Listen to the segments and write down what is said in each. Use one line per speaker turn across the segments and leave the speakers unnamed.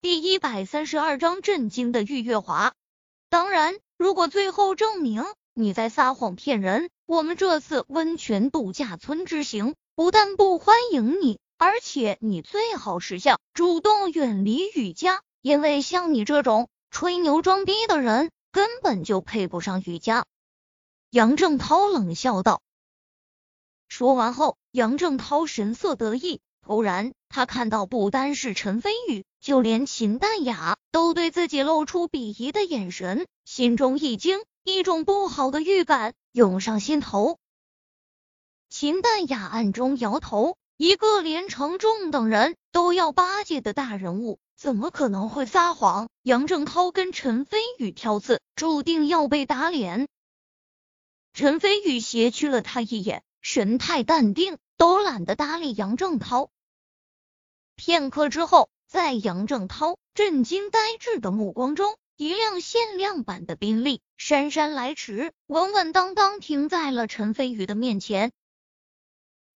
第一百三十二章震惊的玉月华。当然，如果最后证明你在撒谎骗人，我们这次温泉度假村之行不但不欢迎你，而且你最好识相，主动远离雨家，因为像你这种吹牛装逼的人，根本就配不上雨家。杨正涛冷笑道。说完后，杨正涛神色得意。突然，他看到不单是陈飞宇，就连秦淡雅都对自己露出鄙夷的眼神，心中一惊，一种不好的预感涌上心头。秦淡雅暗中摇头，一个连程仲等人都要巴结的大人物，怎么可能会撒谎？杨正涛跟陈飞宇挑刺，注定要被打脸。陈飞宇斜觑了他一眼，神态淡定，都懒得搭理杨正涛。片刻之后，在杨正涛震惊呆滞的目光中，一辆限量版的宾利姗姗来迟，稳稳当当停在了陈飞宇的面前。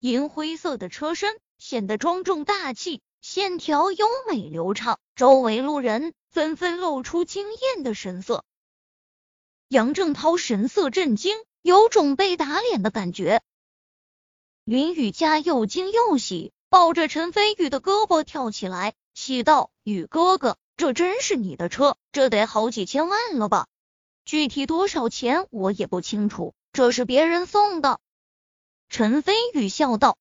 银灰色的车身显得庄重大气，线条优美流畅，周围路人纷纷露出惊艳的神色。杨正涛神色震惊，有种被打脸的感觉。林雨佳又惊又喜。抱着陈飞宇的胳膊跳起来，气道：“宇哥哥，这真是你的车？这得好几千万了吧？具体多少钱我也不清楚，这是别人送的。”陈飞宇笑道：“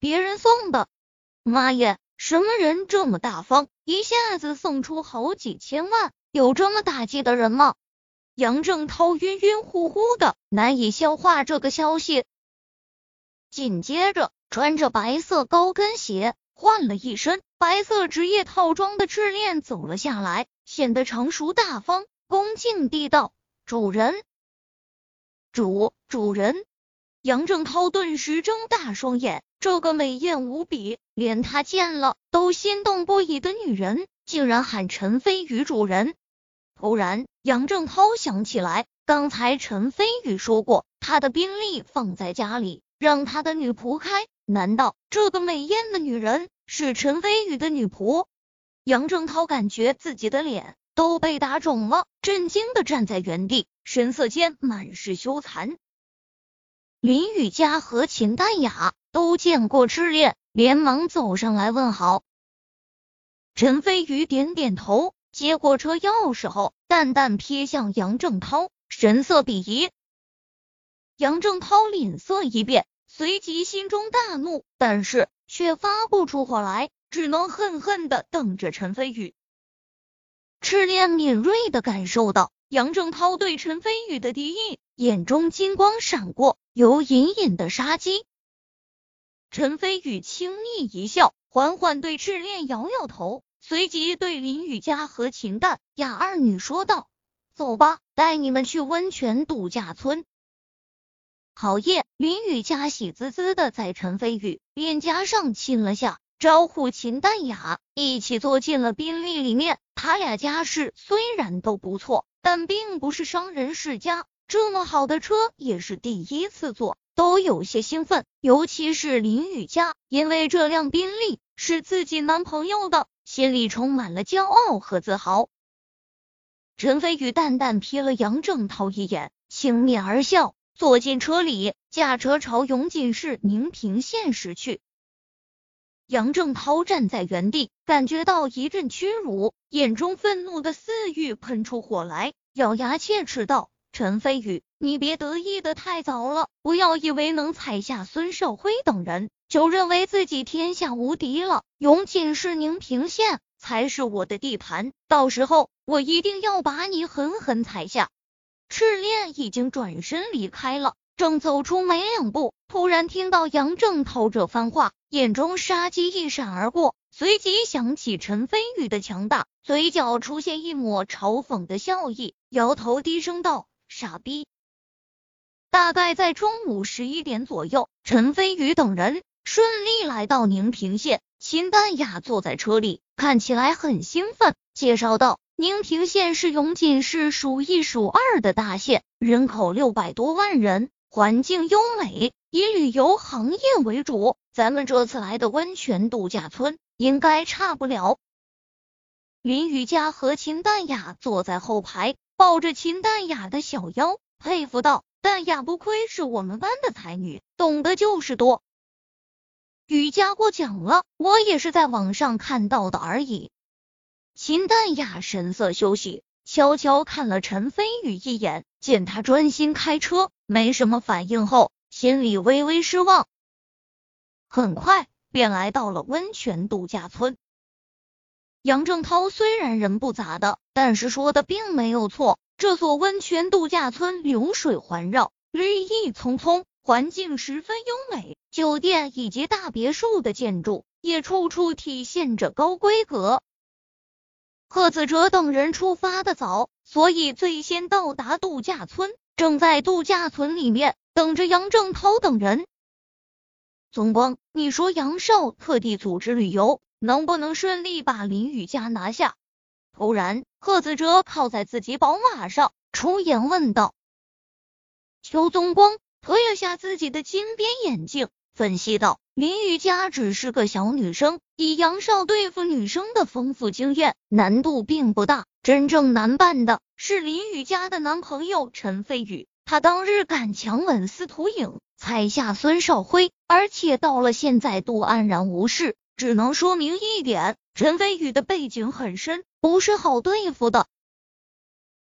别人送的？妈耶，什么人这么大方，一下子送出好几千万？有这么大气的人吗？”杨正涛晕晕乎乎的，难以消化这个消息。紧接着。穿着白色高跟鞋，换了一身白色职业套装的赤练走了下来，显得成熟大方，恭敬地道：“主人，主主人。”杨正涛顿时睁大双眼，这个美艳无比，连他见了都心动不已的女人，竟然喊陈飞宇主人。突然，杨正涛想起来，刚才陈飞宇说过，他的宾利放在家里，让他的女仆开。难道这个美艳的女人是陈飞宇的女仆？杨正涛感觉自己的脸都被打肿了，震惊的站在原地，神色间满是羞惭。林雨佳和秦淡雅都见过赤练，连忙走上来问好。陈飞宇点点头，接过车钥匙后，淡淡瞥向杨正涛，神色鄙夷。杨正涛脸色一变。随即心中大怒，但是却发不出火来，只能恨恨的瞪着陈飞宇。赤练敏锐的感受到杨正涛对陈飞宇的敌意，眼中金光闪过，有隐隐的杀机。陈飞宇轻蔑一笑，缓缓对赤练摇摇头，随即对林雨佳和秦淡雅二女说道：“走吧，带你们去温泉度假村。”好夜，林雨佳喜滋滋的在陈飞宇脸颊上亲了下，招呼秦淡雅一起坐进了宾利里面。他俩家世虽然都不错，但并不是商人世家，这么好的车也是第一次坐，都有些兴奋。尤其是林雨佳，因为这辆宾利是自己男朋友的，心里充满了骄傲和自豪。陈飞宇淡淡瞥了杨正涛一眼，轻蔑而笑。坐进车里，驾车朝永锦市宁平县驶去。杨正涛站在原地，感觉到一阵屈辱，眼中愤怒的似欲喷出火来，咬牙切齿道：“陈飞宇，你别得意的太早了，不要以为能踩下孙少辉等人，就认为自己天下无敌了。永锦市宁平县才是我的地盘，到时候我一定要把你狠狠踩下。”赤练已经转身离开了，正走出没两步，突然听到杨正涛这番话，眼中杀机一闪而过，随即想起陈飞宇的强大，嘴角出现一抹嘲讽的笑意，摇头低声道：“傻逼。”大概在中午十一点左右，陈飞宇等人顺利来到宁平县。秦淡雅坐在车里，看起来很兴奋，介绍道。宁平县是永锦市数一数二的大县，人口六百多万人，环境优美，以旅游行业为主。咱们这次来的温泉度假村应该差不了。林雨佳和秦淡雅坐在后排，抱着秦淡雅的小腰，佩服道：“淡雅不愧是我们班的才女，懂得就是多。”雨佳过奖了，我也是在网上看到的而已。秦淡雅神色休息，悄悄看了陈飞宇一眼，见他专心开车，没什么反应后，心里微微失望。很快便来到了温泉度假村。杨正涛虽然人不咋的，但是说的并没有错。这所温泉度假村流水环绕，绿意葱葱。环境十分优美，酒店以及大别墅的建筑也处处体现着高规格。贺子哲等人出发的早，所以最先到达度假村，正在度假村里面等着杨正涛等人。宗光，你说杨少特地组织旅游，能不能顺利把林雨佳拿下？突然，贺子哲靠在自己宝马上，出言问道：“邱宗光。”推了下自己的金边眼镜，分析道：“林雨佳只是个小女生，以杨少对付女生的丰富经验，难度并不大。真正难办的是林雨佳的男朋友陈飞宇。他当日敢强吻司徒颖，踩下孙少辉，而且到了现在都安然无事，只能说明一点：陈飞宇的背景很深，不是好对付的。”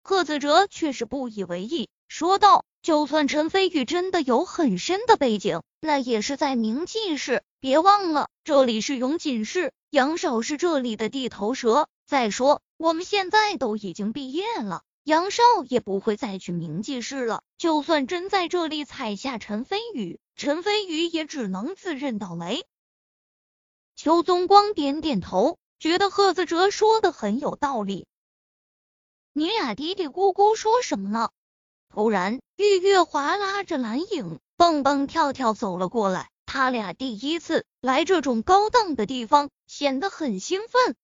贺子哲却是不以为意，说道。就算陈飞宇真的有很深的背景，那也是在明记市。别忘了，这里是永锦市，杨少是这里的地头蛇。再说，我们现在都已经毕业了，杨少也不会再去明记市了。就算真在这里踩下陈飞宇，陈飞宇也只能自认倒霉。邱宗光点点头，觉得贺子哲说的很有道理。你俩嘀嘀咕咕说什么呢？突然，玉月华拉着蓝影蹦蹦跳跳走了过来。他俩第一次来这种高档的地方，显得很兴奋。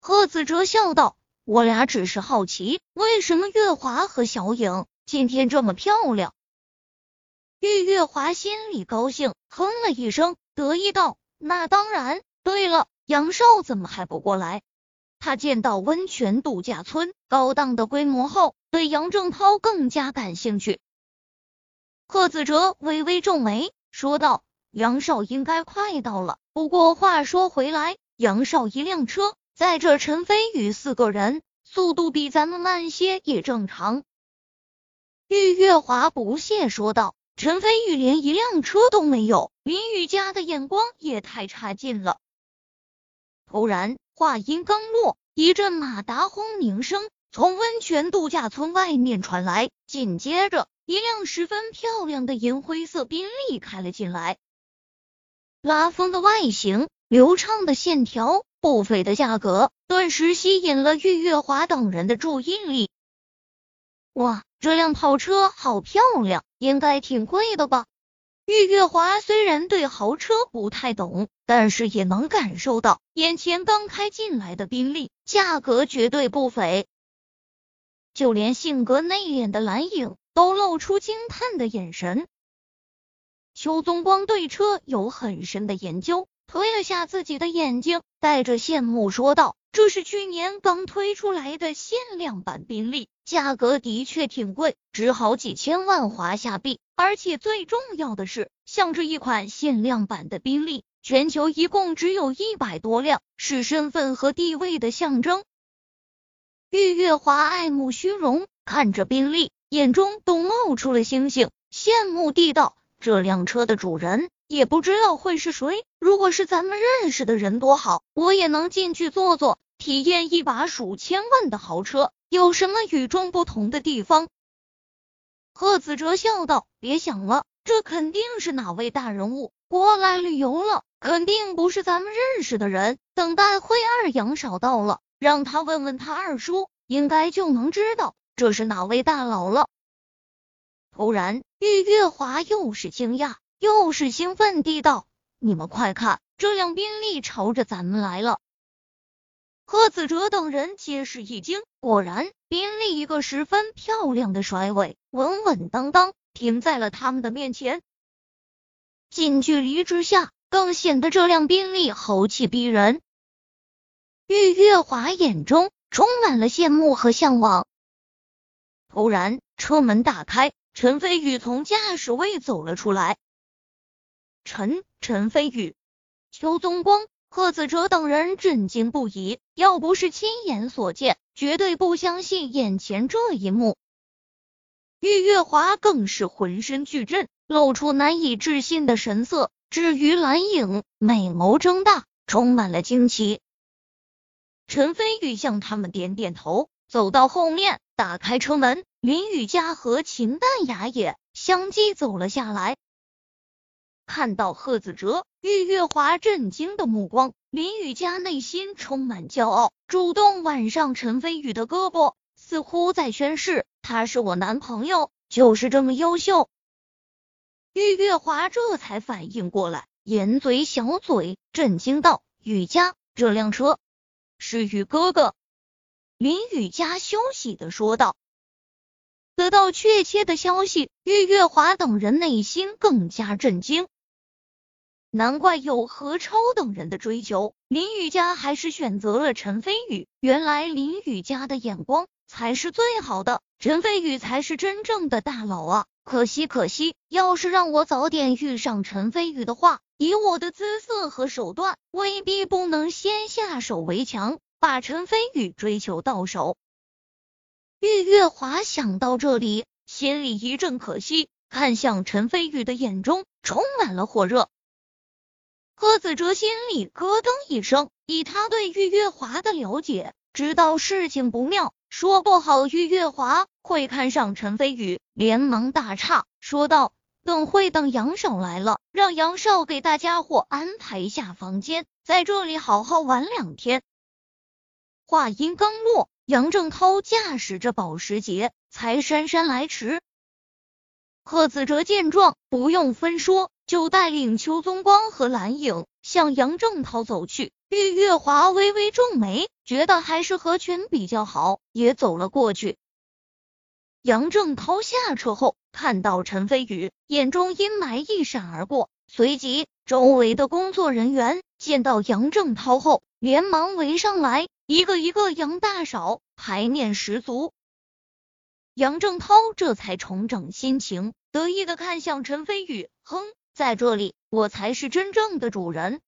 贺子哲笑道：“我俩只是好奇，为什么月华和小影今天这么漂亮？”玉月华心里高兴，哼了一声，得意道：“那当然。对了，杨少怎么还不过来？”他见到温泉度假村高档的规模后，对杨正涛更加感兴趣。贺子哲微微皱眉，说道：“杨少应该快到了。不过话说回来，杨少一辆车载着陈飞宇四个人，速度比咱们慢些也正常。”玉月华不屑说道：“陈飞宇连一辆车都没有，林雨家的眼光也太差劲了。”突然。话音刚落，一阵马达轰鸣声从温泉度假村外面传来，紧接着一辆十分漂亮的银灰色宾利开了进来。拉风的外形、流畅的线条、不菲的价格，顿时吸引了玉月华等人的注意力。哇，这辆跑车好漂亮，应该挺贵的吧？玉月华虽然对豪车不太懂，但是也能感受到眼前刚开进来的宾利价格绝对不菲。就连性格内敛的蓝影都露出惊叹的眼神。邱宗光对车有很深的研究，推了下自己的眼睛，带着羡慕说道：“这是去年刚推出来的限量版宾利，价格的确挺贵，值好几千万华夏币。”而且最重要的是，像这一款限量版的宾利，全球一共只有一百多辆，是身份和地位的象征。玉月华爱慕虚荣，看着宾利，眼中都冒出了星星，羡慕地道：“这辆车的主人也不知道会是谁，如果是咱们认识的人多好，我也能进去坐坐，体验一把数千万的豪车，有什么与众不同的地方？”贺子哲笑道：“别想了，这肯定是哪位大人物过来旅游了，肯定不是咱们认识的人。等待灰二杨少到了，让他问问他二叔，应该就能知道这是哪位大佬了。”突然，玉月华又是惊讶又是兴奋地道：“你们快看，这辆宾利朝着咱们来了！”贺子哲等人皆是一惊，果然，宾利一个十分漂亮的甩尾，稳稳当当停在了他们的面前。近距离之下，更显得这辆宾利豪气逼人。玉月华眼中充满了羡慕和向往。突然，车门大开，陈飞宇从驾驶位走了出来。陈陈飞宇、邱宗光、贺子哲等人震惊不已，要不是亲眼所见，绝对不相信眼前这一幕。玉月华更是浑身巨震，露出难以置信的神色。至于蓝影，美眸睁大，充满了惊奇。陈飞宇向他们点点头，走到后面，打开车门。林雨佳和秦淡雅也相继走了下来。看到贺子哲、玉月华震惊的目光，林雨佳内心充满骄傲，主动挽上陈飞宇的胳膊，似乎在宣誓：“他是我男朋友，就是这么优秀。”玉月华这才反应过来，掩嘴小嘴，震惊道：“雨佳，这辆车是雨哥哥。”林雨佳羞喜的说道。得到确切的消息，玉月华等人内心更加震惊。难怪有何超等人的追求，林雨佳还是选择了陈飞宇。原来林雨佳的眼光才是最好的，陈飞宇才是真正的大佬啊！可惜可惜，要是让我早点遇上陈飞宇的话，以我的姿色和手段，未必不能先下手为强，把陈飞宇追求到手。玉月华想到这里，心里一阵可惜，看向陈飞宇的眼中充满了火热。贺子哲心里咯噔一声，以他对玉月华的了解，知道事情不妙，说不好玉月华会看上陈飞宇，连忙大岔，说道：“等会等杨少来了，让杨少给大家伙安排一下房间，在这里好好玩两天。”话音刚落，杨正涛驾驶着保时捷才姗姗来迟。贺子哲见状，不用分说。就带领邱宗光和蓝影向杨正涛走去。玉月华微微皱眉，觉得还是合群比较好，也走了过去。杨正涛下车后，看到陈飞宇，眼中阴霾一闪而过。随即，周围的工作人员见到杨正涛后，连忙围上来，一个一个杨大嫂，排面十足。杨正涛这才重整心情，得意的看向陈飞宇，哼。在这里，我才是真正的主人。